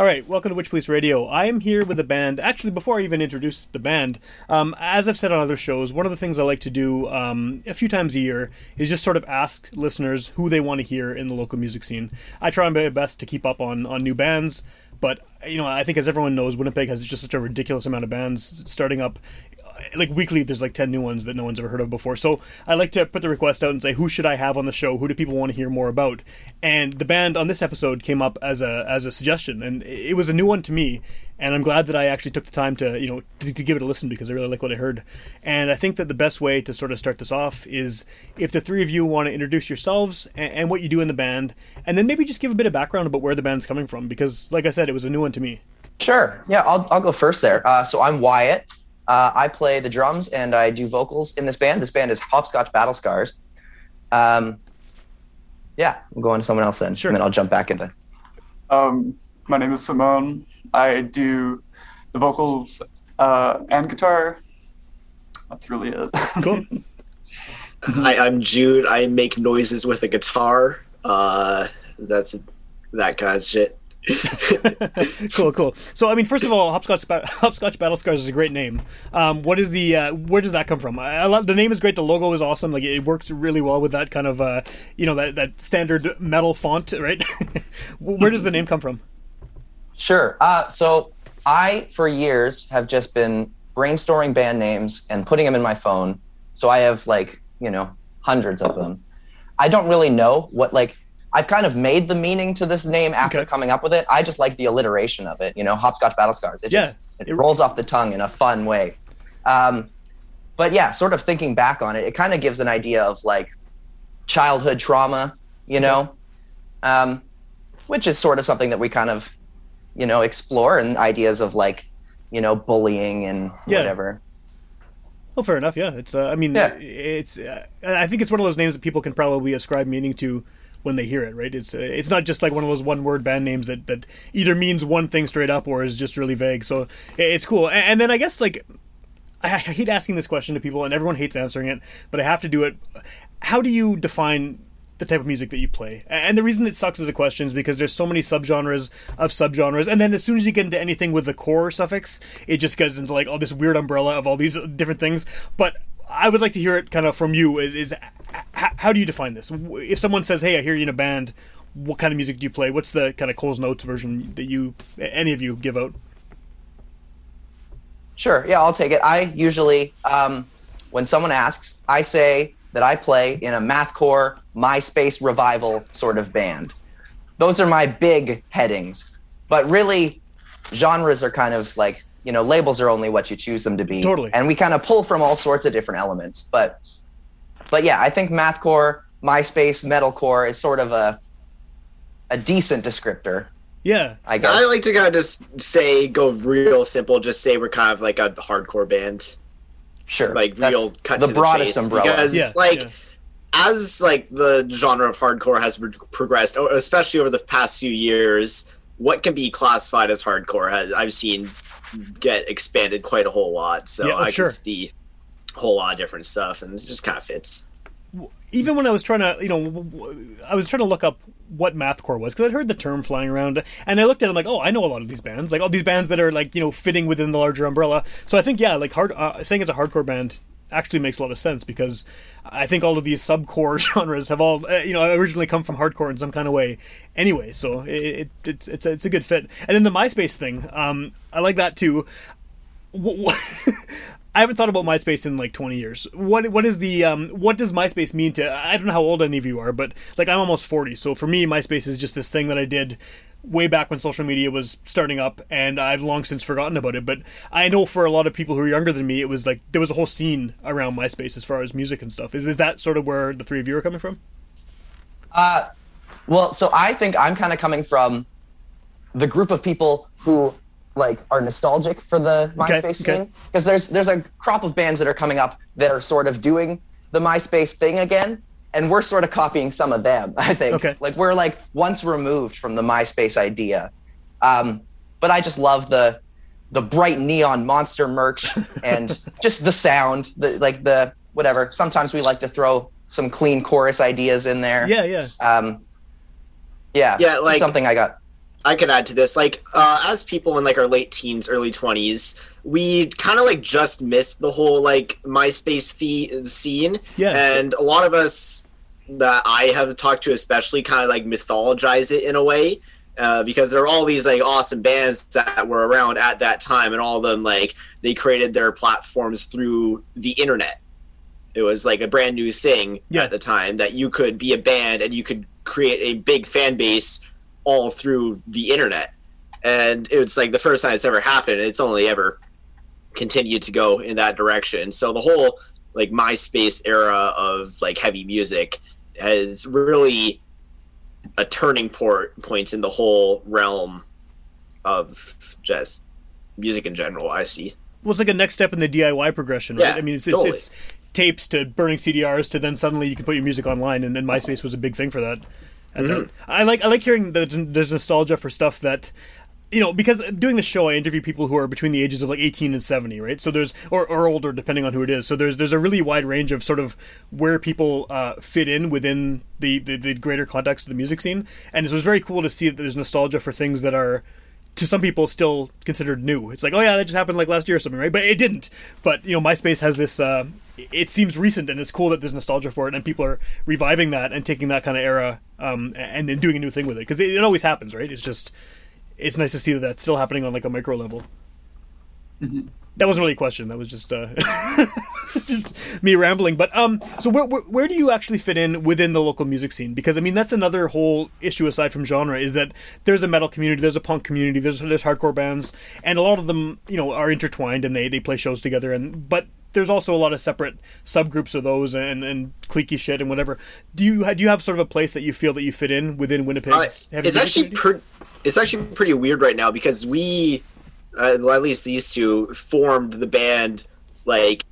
All right, welcome to Witch Police Radio. I am here with a band. Actually, before I even introduce the band, um, as I've said on other shows, one of the things I like to do um, a few times a year is just sort of ask listeners who they want to hear in the local music scene. I try my best to keep up on on new bands, but you know, I think as everyone knows, Winnipeg has just such a ridiculous amount of bands starting up like weekly there's like 10 new ones that no one's ever heard of before so i like to put the request out and say who should i have on the show who do people want to hear more about and the band on this episode came up as a as a suggestion and it was a new one to me and i'm glad that i actually took the time to you know to, to give it a listen because i really like what i heard and i think that the best way to sort of start this off is if the three of you want to introduce yourselves and, and what you do in the band and then maybe just give a bit of background about where the band's coming from because like i said it was a new one to me Sure. Yeah, I'll, I'll go first there. Uh, so I'm Wyatt. Uh, I play the drums and I do vocals in this band. This band is Hopscotch Battle Scars. Um, yeah, I'm going to someone else then, Sure. and then I'll jump back into. Um, my name is Simone. I do the vocals uh, and guitar. That's really it. cool Hi, I'm Jude. I make noises with a guitar. Uh, that's that kind of shit. cool, cool. So, I mean, first of all, Hopscotch, Hopscotch Battle Scars is a great name. Um, what is the uh, where does that come from? I, I love the name is great. The logo is awesome. Like it works really well with that kind of uh, you know that that standard metal font, right? where does the name come from? Sure. Uh, so I, for years, have just been brainstorming band names and putting them in my phone. So I have like, you know, hundreds of them. I don't really know what, like, I've kind of made the meaning to this name after Okay. coming up with it. I just like the alliteration of it, you know, Hopscotch Battle Scars. It just, it, It- rolls off the tongue in a fun way. Um, but yeah, sort of thinking back on it, it kind of gives an idea of like childhood trauma, you know, um, which is sort of something that we kind of, you know, explore and ideas of like, you know, bullying and Yeah. whatever. Oh, fair enough. Yeah, it's. Uh, I mean, Yeah. it's. Uh, I think it's one of those names that people can probably ascribe meaning to when they hear it. Right? It's. Uh, it's not just like one of those one-word band names that that either means one thing straight up or is just really vague. So it's cool. And, and then I guess like. I I hate asking this question to people, and everyone hates answering it, but I have to do it. How do you define the type of music that you play? And the reason it sucks as a question is because there's so many subgenres of subgenres, and then as soon as you get into anything with the core suffix, it just goes into like all this weird umbrella of all these different things. But I would like to hear it kind of from you. Is, is h- how do you define this? If someone says, "Hey, I hear you in a band," what kind of music do you play? What's the kind of Cole's Notes version that you, any of you, give out? Sure. Yeah, I'll take it. I usually, um, when someone asks, I say that I play in a mathcore MySpace revival sort of band. Those are my big headings. But really, genres are kind of like, you know, labels are only what you choose them to be. Totally. And we kind of pull from all sorts of different elements. But, but yeah, I think mathcore, MySpace, metalcore is sort of a, a decent descriptor, Yeah, I guess. I like to kind of just say, go real simple. Just say we're kind of like a hardcore band, sure. like That's real cut the to broadest the chase. umbrella. Because yeah, like yeah. as like the genre of hardcore has progressed, especially over the past few years, what can be classified as hardcore has I've seen get expanded quite a whole lot. So Yeah, oh, I sure. can see a whole lot of different stuff, and it just kind of fits. Even when I was trying to, you know, I was trying to look up what mathcore was because I'd heard the term flying around, and I looked at it I'm like, oh, I know a lot of these bands, like all these bands that are like you know fitting within the larger umbrella. So I think yeah, like hard uh, saying it's a hardcore band actually makes a lot of sense because I think all of these subcore genres have all uh, you know originally come from hardcore in some kind of way. Anyway, so it, it it's it's a, it's a good fit. And then the MySpace thing, um, I like that too. I haven't thought about MySpace in like 20 years. What what is the um, what does MySpace mean to? I don't know how old any of you are, but like I'm almost 40, so for me, MySpace is just this thing that I did way back when social media was starting up, and I've long since forgotten about it. But I know for a lot of people who are younger than me, it was like there was a whole scene around MySpace as far as music and stuff. Is is that sort of where the three of you are coming from? Uh, well, so I think I'm kind of coming from the group of people who like are nostalgic for the MySpace okay. scene because there's there's a crop of bands that are coming up that are sort of doing the MySpace thing again, and we're sort of copying some of them. I think. Okay. Like we're like once removed from the MySpace idea, um, but I just love the the bright neon monster merch and just the sound, the like the whatever. Sometimes we like to throw some clean chorus ideas in there. Yeah, yeah. Um, yeah, Yeah, like- something I got. I could add to this. Like, uh, as people in like our late teens, early twenties, we kind of like just missed the whole like MySpace the- scene, Yeah. and a lot of us that I have talked to, especially, kind of like mythologize it in a way. Uh, because there are all these like awesome bands that were around at that time, and all of them like they created their platforms through the internet. It was like a brand new thing Yeah. at the time that you could be a band and you could create a big fan base all through the internet. And it's like the first time it's ever happened. It's only ever continued to go in that direction. So the whole like MySpace era of like heavy music has really a turning port point in the whole realm of just music in general. I see. Well, it's like a next step in the DIY progression, right? Yeah, I mean, it's it's, totally. it's tapes to burning CDRs to then suddenly you can put your music online, and, and MySpace was a big thing for that. And Mm-hmm. I like I like hearing that there's nostalgia for stuff that. You know, because doing the show, I interview people who are between the ages of like 18 and 70, right? So there's, or, or older, depending on who it is. So there's there's a really wide range of sort of where people uh, fit in within the, the the greater context of the music scene, and so it's very cool to see that there's nostalgia for things that are to some people still considered new. It's like, oh yeah, that just happened like last year or something, right? But it didn't. But you know, MySpace has this. Uh, it seems recent, and it's cool that there's nostalgia for it, and people are reviving that and taking that kind of era um, and, and doing a new thing with it because it, it always happens, right? It's just it's nice to see that that's still happening on like a micro level. That wasn't really a question. That was just uh, just me rambling. But um, so where, where where do you actually fit in within the local music scene? Because I mean, that's another whole issue aside from genre is that there's a metal community, there's a punk community, there's there's hardcore bands, and a lot of them you know are intertwined and they they play shows together. And but there's also a lot of separate subgroups of those and and cliquey shit and whatever. Do you do you have sort of a place that you feel that you fit in within Winnipeg? Uh, it's actually community? pre- it's actually pretty weird right now because we, uh, well, at least these two, formed the band like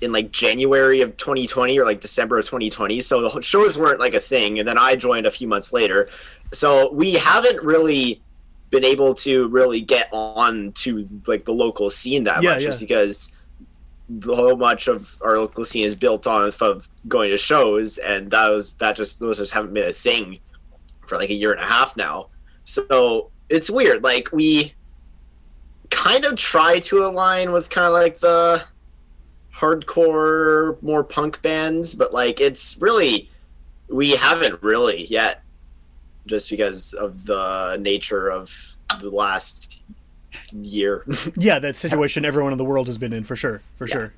in like January of 2020 or like December of 2020. So the shows weren't like a thing, and then I joined a few months later. So we haven't really been able to really get on to like the local scene that Yeah, much, yeah. just because so much of our local scene is built on of going to shows, and that was that just those just haven't been a thing for like a year and a half now. So it's weird. Like we kind of try to align with kind of like the hardcore, more punk bands, but like it's really we haven't really yet, just because of the nature of the last year. yeah, that situation everyone in the world has been in for sure, for sure.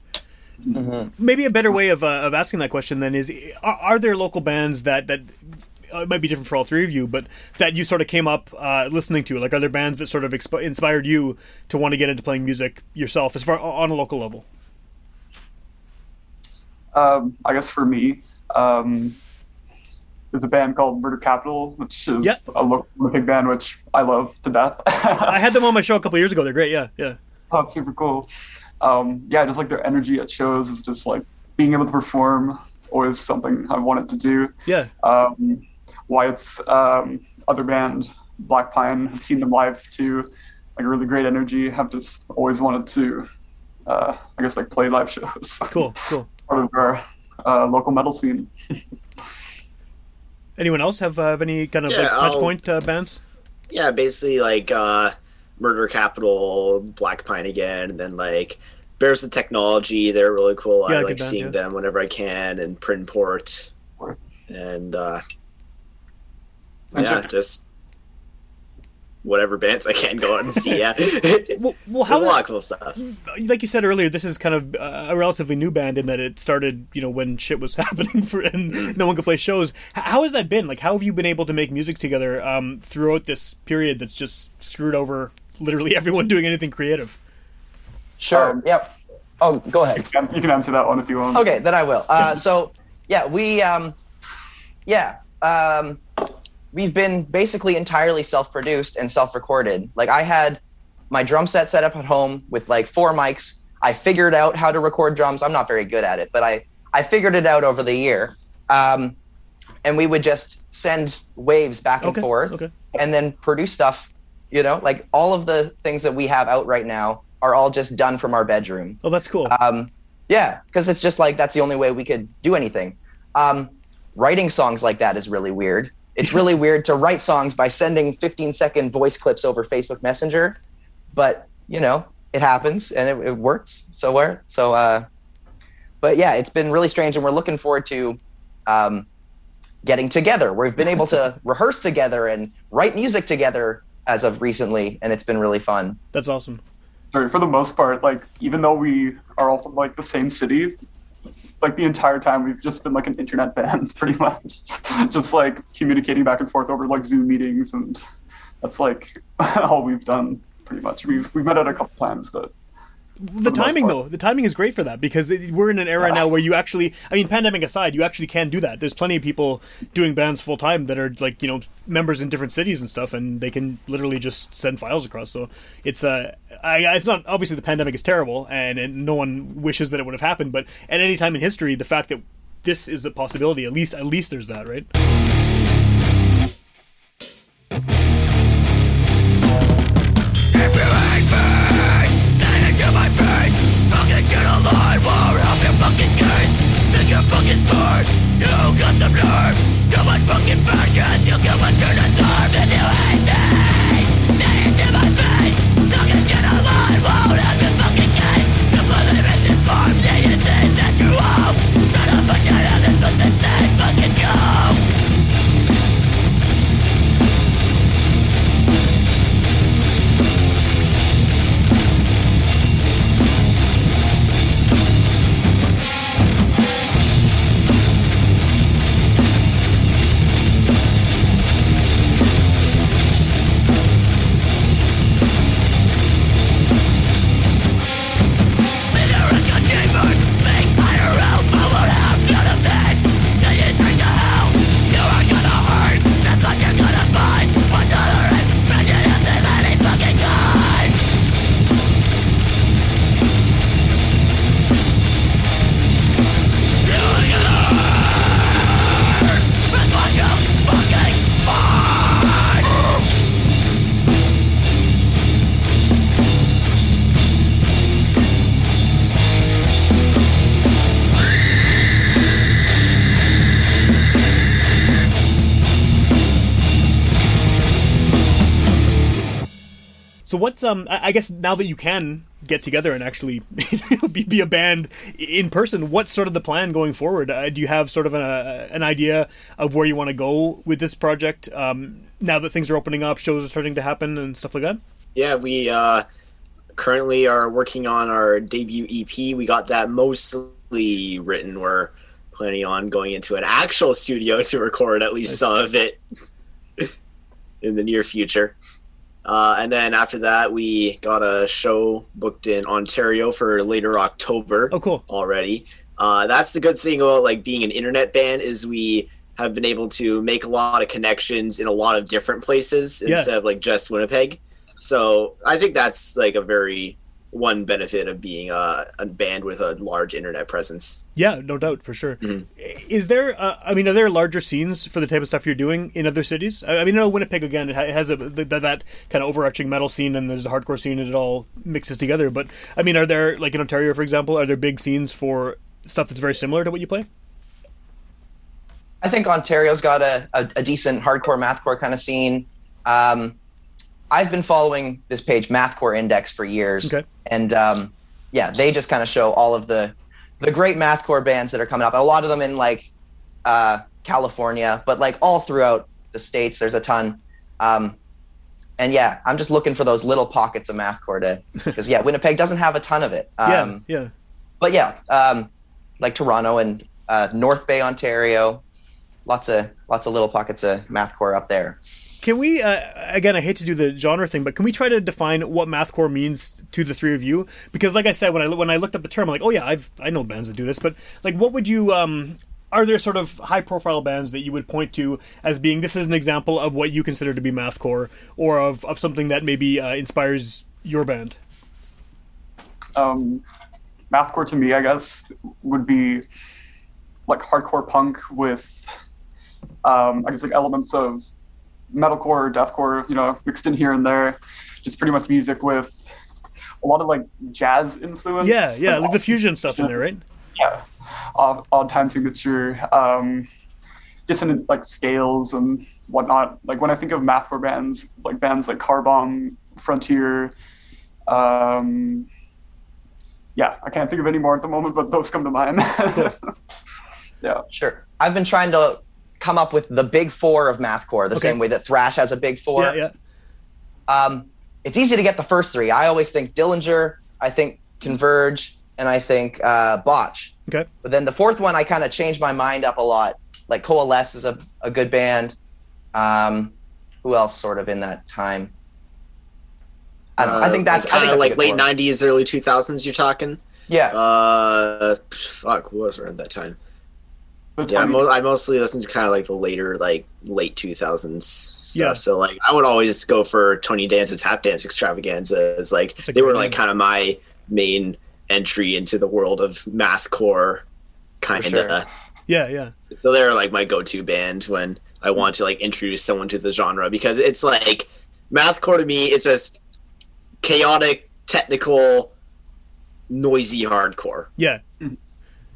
Mm-hmm. Maybe a better way of, uh, of asking that question then is: are, are there local bands that that it might be different for all three of you, but that you sort of came up uh, listening to? Like, are there bands that sort of exp- inspired you to want to get into playing music yourself, as far on a local level? Um, I guess for me, um, there's a band called Murder Capital, which is Yeah. a local big band which I love to death. I had them on my show a couple years ago. They're great. Yeah, yeah. Oh, super cool. Um, yeah, just like their energy at shows is just like being able to perform. It's always something I've wanted to do. Yeah, Um, Wyatt's um, other band, Black Pine, have seen them live too. Like really great energy. Have just always wanted to, uh, I guess, like play live shows. cool, cool. Part of our uh, local metal scene. Anyone else have, uh, have any kind of Yeah, like, touch I'll- point uh, bands? yeah, basically like uh, Murder Capital, Black Pine again, and then like Bears the Technology, they're really cool. Yeah, I like band, seeing yeah. them whenever I can, and Printport, Right. and uh, And yeah, check- just whatever bands I can go out and see. Yeah, Well, well how a lot of cool stuff. like you said earlier, this is kind of uh, a relatively new band in that it started, you know, when shit was happening for and no one could play shows. How has that been? Like, how have you been able to make music together um, throughout this period that's just screwed over literally everyone doing anything creative? Sure. Um, yep. Oh, go ahead. You can, you can answer that one if you want. Okay, then I will. Uh, so yeah, we um, yeah um, we've been basically entirely self-produced and self-recorded. Like I had my drum set set up at home with like four mics. I figured out how to record drums. I'm not very good at it, but I I figured it out over the year. Um, and we would just send waves back and Okay. forth Okay. and then produce stuff. You know, like all of the things that we have out right now are all just done from our bedroom. Oh, that's cool. Um, yeah, because it's just like that's the only way we could do anything. Um, writing songs like that is really weird. It's really weird to write songs by sending 15 second voice clips over Facebook Messenger, but you know it happens and it, it works. So where so uh, but yeah, it's been really strange, and we're looking forward to um, getting together. We've been able to rehearse together and write music together as of recently, and it's been really fun. that's awesome. Sorry, for the most part, like even though we are all from like the same city, like the entire time we've just been like an internet band, pretty much, just like communicating back and forth over like Zoom meetings, and that's like all we've done pretty much. We've we've met at a couple times, but The timing, though, the timing is great for that because it, we're in an era now where you actually, I mean, pandemic aside, you actually can do that. There's plenty of people doing bands full time that are like, you know, members in different cities and stuff, and they can literally just send files across. So it's, uh, I, it's not, obviously the pandemic is terrible and, and no one wishes that it would have happened, but at any time in history, the fact that this is a possibility, at least, at least there's that, right? So what's um? I I guess now that you can get together and actually be, be a band in person, what's sort of the plan going forward? Uh, do you have sort of a, an idea of where you want to go with this project um, now that things are opening up, shows are starting to happen, and stuff like that? Yeah, we uh, currently are working on our debut EP. We got that mostly written. We're planning on going into an actual studio to record at least some of it in the near future. Uh, and then after that, we got a show booked in Ontario for later October Oh, cool. already. Uh, that's the good thing about like being an internet band is we have been able to make a lot of connections in a lot of different places Yeah. instead of like just Winnipeg. So I think that's like a very one benefit of being a, a band with a large internet presence. Yeah, no doubt for sure. Mhm. Is there? Uh, I mean, are there larger scenes for the type of stuff you're doing in other cities? I, I mean, I know Winnipeg again. It, has a th- th- that kind of overarching metal scene, and there's a hardcore scene, and it all mixes together. But I mean, are there like in Ontario, for example, are there big scenes for stuff that's very similar to what you play? I think Ontario's got a, a, a decent hardcore mathcore kind of scene. Um, I've been following this page, Mathcore Index, for years, Okay. And um, yeah, they just kind of show all of the the great mathcore bands that are coming up. And a lot of them in like uh, California, but like all throughout the states, there's a ton. Um, and yeah, I'm just looking for those little pockets of mathcore to, because yeah, Winnipeg doesn't have a ton of it. Um, yeah, yeah. But yeah, um, like Toronto and uh, North Bay, Ontario, lots of lots of little pockets of mathcore up there. Can we uh, again? I hate to do the genre thing, but can we try to define what mathcore means to the three of you? Because, like I said, when I when I looked up the term, I'm like, oh yeah, I've I know bands that do this, but like, what would you? Um, are there sort of high profile bands that you would point to as being this is an example of what you consider to be mathcore, or of of something that maybe uh, inspires your band? Um, mathcore to me, I guess, would be like hardcore punk with, um, I guess, like elements of metalcore, or deathcore, you know, mixed in here and there. Just pretty much music with a lot of like jazz influence. Yeah, yeah, like the fusion stuff in there, right? Yeah, odd, odd time signature, um, dissonant like scales and whatnot. Like when I think of mathcore bands, like bands like Carbomb, Frontier, um, yeah, I can't think of any more at the moment, but those come to mind. yeah. Sure. I've been trying to come up with the big four of mathcore, the Okay. same way that thrash has a big four. Yeah, yeah. Um, it's easy to get the first three. I always think Dillinger, I think Converge, and I think uh, Botch. Okay. But then the fourth one, I kind of changed my mind up a lot. Like Coalesce is a, a good band. Um, who else sort of in that time? I don't know. I think that's kind of like late four. '90s, early 2000s. You're talking. Yeah. Uh, fuck, what was around that time? But Yeah, I mo- I mostly listen to kind of like the later, like late 2000s stuff. Yeah. So like, I would always go for Tony Danza Tap Dance Extravaganza. Like they were like kind of my main entry into the world of mathcore, kind of. sure. Yeah, yeah. So they're like my go-to band when I want to like introduce someone to the genre because it's like mathcore to me. It's just chaotic, technical, noisy hardcore. Yeah. Mm-hmm.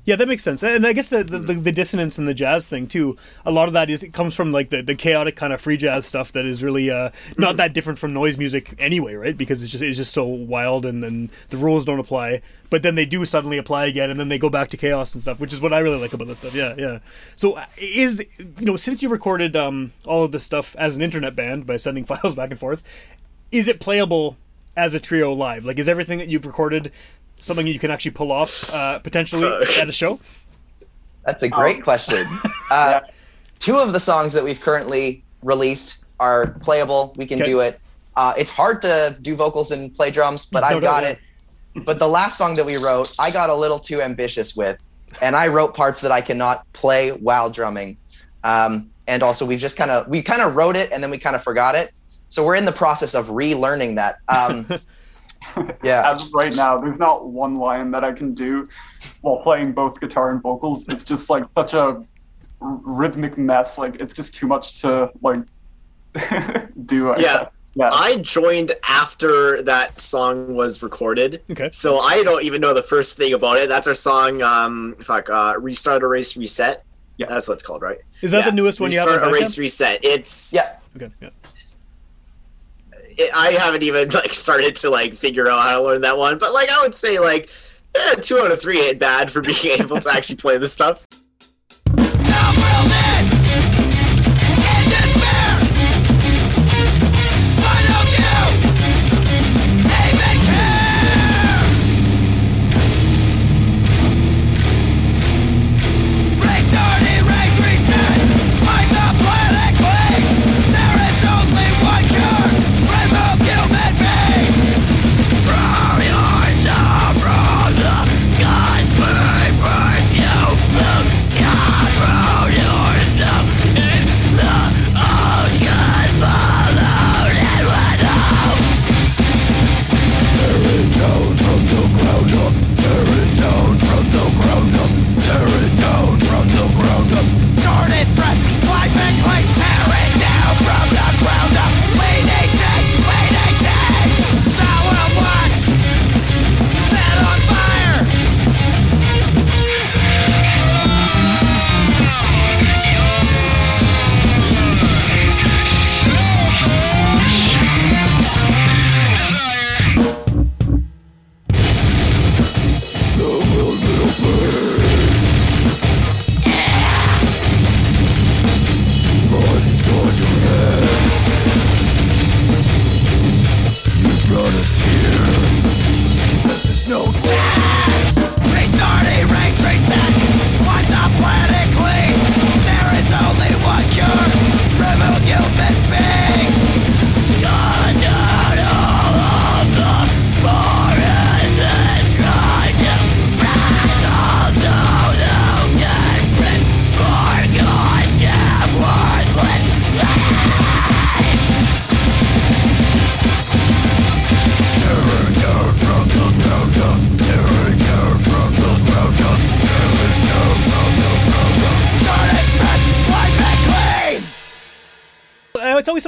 Yeah, that makes sense, and I guess the, the, the, the dissonance and the jazz thing too. A lot of that is it comes from like the, the chaotic kind of free jazz stuff that is really uh, not that different from noise music anyway, right? Because it's just it's just so wild and, and the rules don't apply, but then they do suddenly apply again, and then they go back to chaos and stuff, which is what I really like about this stuff. Yeah, yeah. So uh, is you know since you recorded um, all of this stuff as an internet band by sending files back and forth, is it playable as a trio live? Like, is everything that you've recorded something you can actually pull off uh, potentially at a show? That's a great Um, question. Uh, Two of the songs that we've currently released are playable. We can Okay. do it. Uh, it's hard to do vocals and play drums, but No I've got yeah. it. But the last song that we wrote, I got a little too ambitious with, and I wrote parts that I cannot play while drumming. Um, and also, we've just kind of we kind of wrote it and then we kind of forgot it. So we're in the process of relearning that. Um, yeah. as of right now, there's not one line that I can do while playing both guitar and vocals. It's just like such a r- rhythmic mess. Like it's just too much to like do. I Yeah. guess. yeah. I joined after that song was recorded. Okay. So I don't even know the first thing about it. That's our song, um, fuck, uh, Restart, Erase, Reset. Yeah. That's what it's called, right? Is that Yeah. the newest one you have? Restart, Erase, Reset. It's. yeah. Okay. Yeah. It, I haven't even like started to like figure out how to learn that one, but like I would say like eh, two out of three ain't bad for being able to actually play this stuff.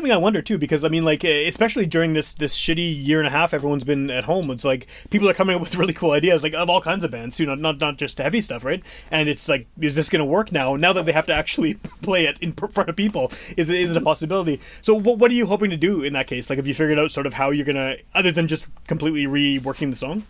Something I wonder too, because I mean, like, especially during this this shitty year and a half, everyone's been at home. It's like people are coming up with really cool ideas, like of all kinds of bands too, not not, not just heavy stuff, right? And it's like, is this going to work now? Now that they have to actually play it in front of people, is it is it a possibility? So, what what are you hoping to do in that case? Like, have you figured out sort of how you're gonna, other than just completely reworking the song?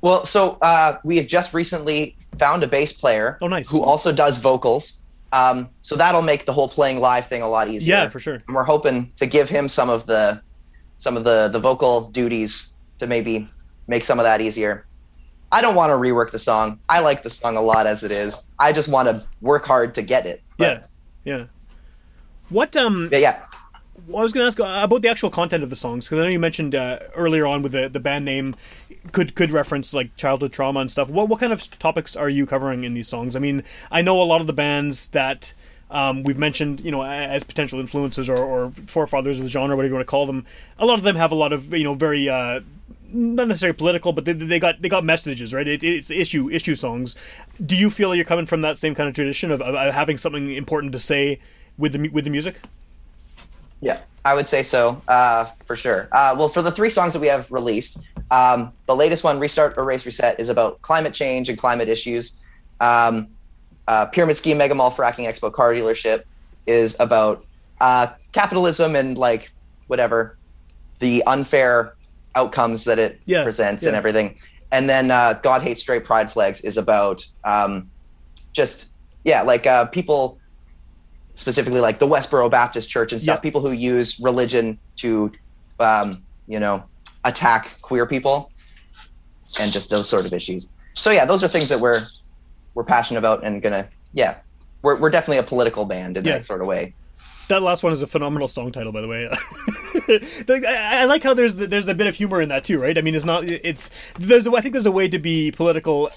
Well, so uh, we have just recently found a bass player. Oh, nice. Who also does vocals. Um, so that'll make the whole playing live thing a lot easier. Yeah, for sure. And we're hoping to give him some of the some of the the vocal duties to maybe make some of that easier. I don't want to rework the song. I like the song a lot as it is. I just want to work hard to get it. But, yeah, yeah. What um? yeah, yeah. I was going to ask uh, about the actual content of the songs because I know you mentioned uh, earlier on with the, the band name could could reference like childhood trauma and stuff. What what kind of topics are you covering in these songs? I mean, I know a lot of the bands that um, we've mentioned, you know, as potential influences or, or forefathers of the genre, whatever you want to call them. A lot of them have a lot of you know very. Uh, not necessarily political, but they, they got they got messages, right? It, it's issue issue songs. Do you feel you're coming from that same kind of tradition of, of having something important to say with the with the music? Yeah, I would say so, uh, for sure. Uh, well, for the three songs that we have released, um, the latest one, Restart, Erase, Reset, is about climate change and climate issues. Um, uh, Pyramid Scheme, Mega Mall, Fracking Expo, Car Dealership is about uh, capitalism and, like, whatever, the unfair outcomes that it Yeah, presents yeah. and everything. And then uh, God Hates Straight Pride Flags is about um, just, yeah, like uh, people specifically like the Westboro Baptist Church and stuff. People who use religion to, um, you know, attack queer people, and just those sort of issues. So yeah, those are things that we're we're passionate about and gonna yeah, we're we're definitely a political band in Yeah. that sort of way. That last one is a phenomenal song title, by the way. I I like how there's there's a bit of humor in that too, right? I mean, it's not it's there's I think there's a way to be political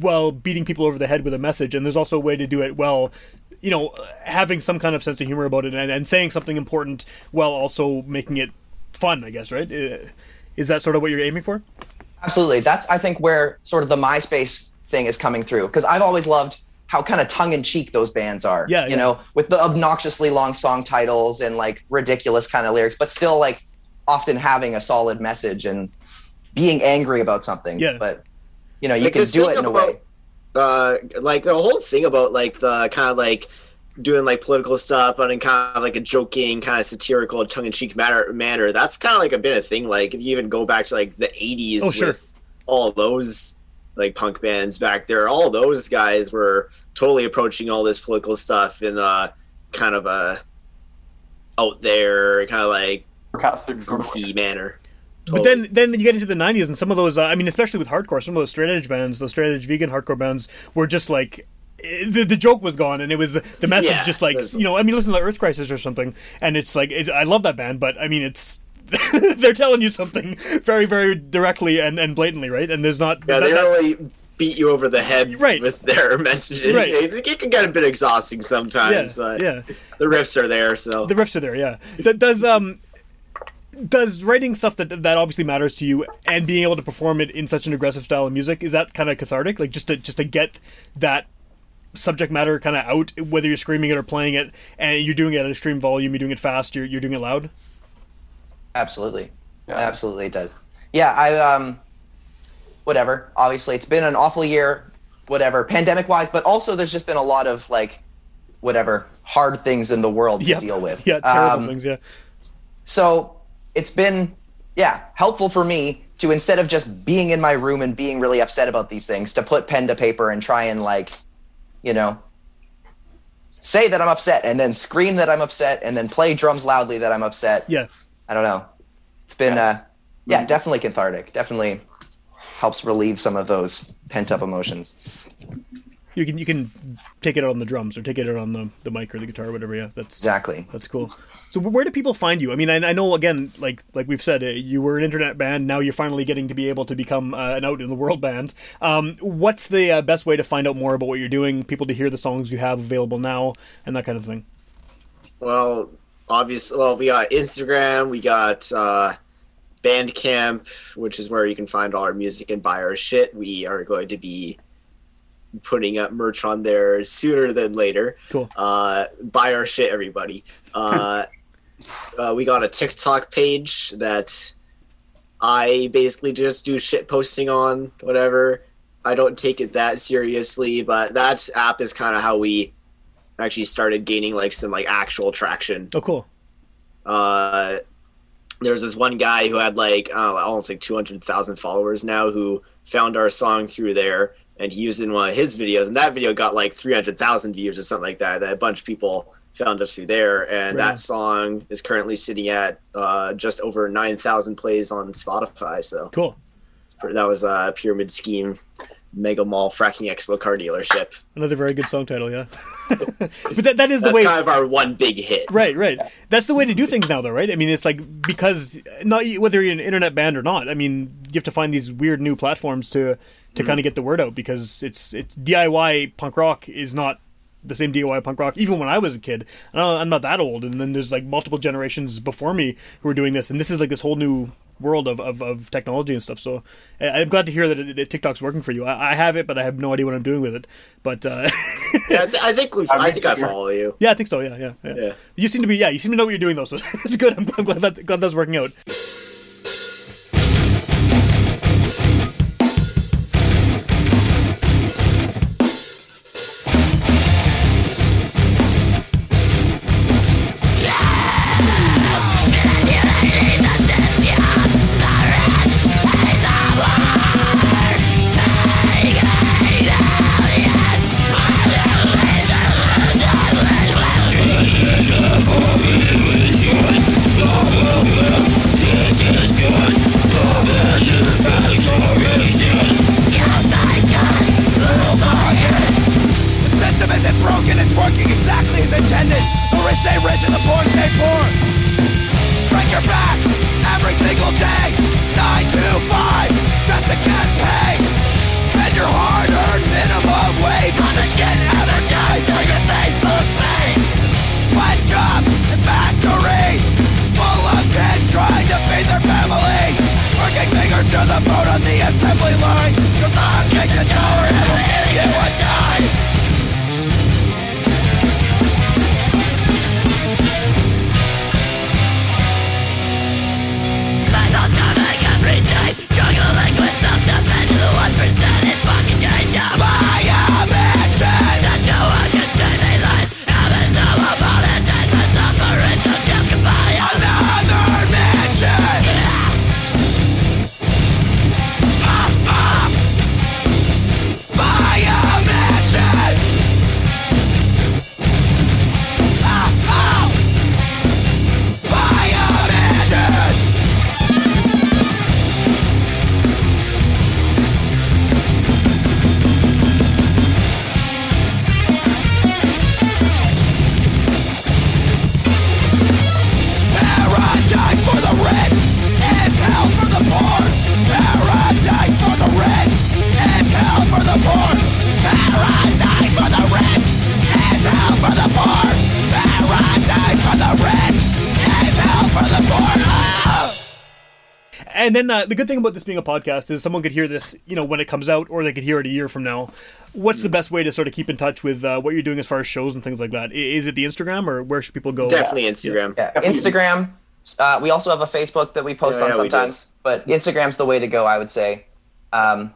while beating people over the head with a message, and there's also a way to do it well, you know, having some kind of sense of humor about it and, and saying something important while also making it fun. I guess, right? Uh, Is that sort of what you're aiming for? Absolutely. That's I think where sort of the MySpace thing is coming through because I've always loved how kind of tongue in cheek those bands are. Yeah, You yeah. know, with the obnoxiously long song titles and like ridiculous kind of lyrics, but still like often having a solid message and being angry about something. Yeah. But you know, you Like, can do it in a way. Uh like the whole thing about like the kind of like doing like political stuff but in kind of like a joking kind of satirical tongue-in-cheek manner manner that's kind of like a bit of thing like if you even go back to like the 80s Oh, sure. with all those like punk bands back there all those guys were totally approaching all this political stuff in a kind of a out there kind of like sarcastic sort of goofy manner But then, then you get into the '90s, and some of those. Uh, I mean, especially with hardcore, some of those straight edge bands, those straight edge vegan hardcore bands, were just like eh, the, the joke was gone, and it was the message Yeah, just like there's- you know. I mean, listen to Earth Crisis or something, and it's like it's, I love that band, but I mean, it's they're telling you something very, very directly and, and blatantly, right? And there's not yeah that- they that- really beat you over the head Right. with their messages Right. it, it can get a bit exhausting yeah, sometimes but yeah. the riffs are there so The riffs are there, yeah. Does um does writing stuff that that obviously matters to you and being able to perform it in such an aggressive style of music is that kind of cathartic? Like just to just to get that subject matter kind of out, whether you're screaming it or playing it, and you're doing it at extreme volume, you're doing it fast, you're you're doing it loud. Absolutely. Yeah. Absolutely it does. Yeah, I um whatever. Obviously it's been an awful year, whatever, pandemic wise, but also there's just been a lot of like whatever hard things in the world to Yep. deal with. Yeah, terrible Um, things. Yeah, so it's been yeah helpful for me to instead of just being in my room and being really upset about these things to put pen to paper and try and like you know say that i'm upset and then scream that i'm upset and then play drums loudly that i'm upset yeah. i don't know it's been Yeah. uh yeah definitely cathartic definitely helps relieve some of those pent up emotions You can you can take it out on the drums or take it out on the the mic or the guitar or whatever. Yeah, that's exactly That's cool. So where do people find you? I mean, I, I know again, like like we've said, uh, you were an internet band. Now you're finally getting to be able to become uh, an out in the world band. Um, what's the uh, best way to find out more about what you're doing? People to hear the songs you have available now and that kind of thing. Well, obviously, well, we got Instagram, we got uh, Bandcamp, which is where you can find all our music and buy our shit. We are going to be putting up merch on there sooner than later. Cool. Uh, buy our shit, everybody. Uh, uh, we got a TikTok page that I basically just do shit posting on, whatever. I don't take it that seriously, but that app is kind of how we actually started gaining like some like actual traction. Oh, cool. Uh, there was this one guy who had like I don't know, almost like two hundred thousand followers now who found our song through there, and he used it in one of his videos, and that video got like three hundred thousand views or something like that. And then a bunch of people found us through there, and Right. that song is currently sitting at uh, just over nine thousand plays on Spotify. So Cool. it's pretty, that was a pyramid scheme. Mega Mall Fracking Expo car dealership. Another very good song title, yeah. but that, that is the That's way. kind of our one big hit. Right, right. That's the way to do things now, though, right? I mean, it's like because not whether you're an internet band or not. I mean, you have to find these weird new platforms to to kind of get the word out because it's it's DIY punk rock is not the same DIY punk rock. Even when I was a kid, I don't, I'm not that old, and then there's like multiple generations before me who are doing this, and this is like this whole new world of, of, of technology and stuff. So I- I'm glad to hear that it, it, TikTok's working for you. I, I have it, but I have no idea what I'm doing with it. But uh, Yeah, I, th- I think we. I I mean, think I follow you. yeah, I think so. Yeah, yeah, yeah. Yeah. You seem to be, yeah, you seem to know what you're doing though, so it's good. I'm, I'm glad that glad that's working out. And then uh, the good thing about this being a podcast is someone could hear this, you know, when it comes out, or they could hear it a year from now. What's the best way to sort of keep in touch with uh, what you're doing as far as shows and things like that? Is it the Instagram, or where should people go? Definitely Instagram. Yeah, Instagram. Uh, we also have a Facebook that we post Yeah, on yeah, sometimes, but Instagram's the way to go, I would say. Um,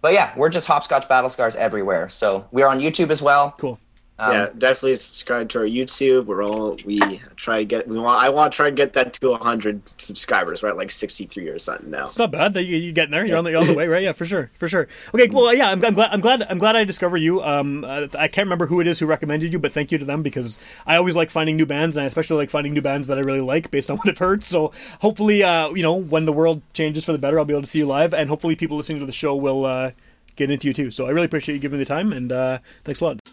but yeah, we're just Hopscotch Battle Scars everywhere. So we are on YouTube as well. Cool. Um, yeah, definitely subscribe to our YouTube. We're all we try to get. We want. I want to try and get that to 100 subscribers. Right, like 63 or something now. It's not bad. You, you're getting there. You're on the, you're on the way, right? Yeah, for sure, for sure. Okay, well, yeah, I'm, I'm glad. I'm glad. I'm glad I discovered you. Um, uh, I can't remember who it is who recommended you, but thank you to them because I always like finding new bands, and I especially like finding new bands that I really like based on what I've heard. So hopefully, uh, you know, when the world changes for the better, I'll be able to see you live, and hopefully, people listening to the show will uh, get into you too. So I really appreciate you giving me the time, and uh, thanks a lot.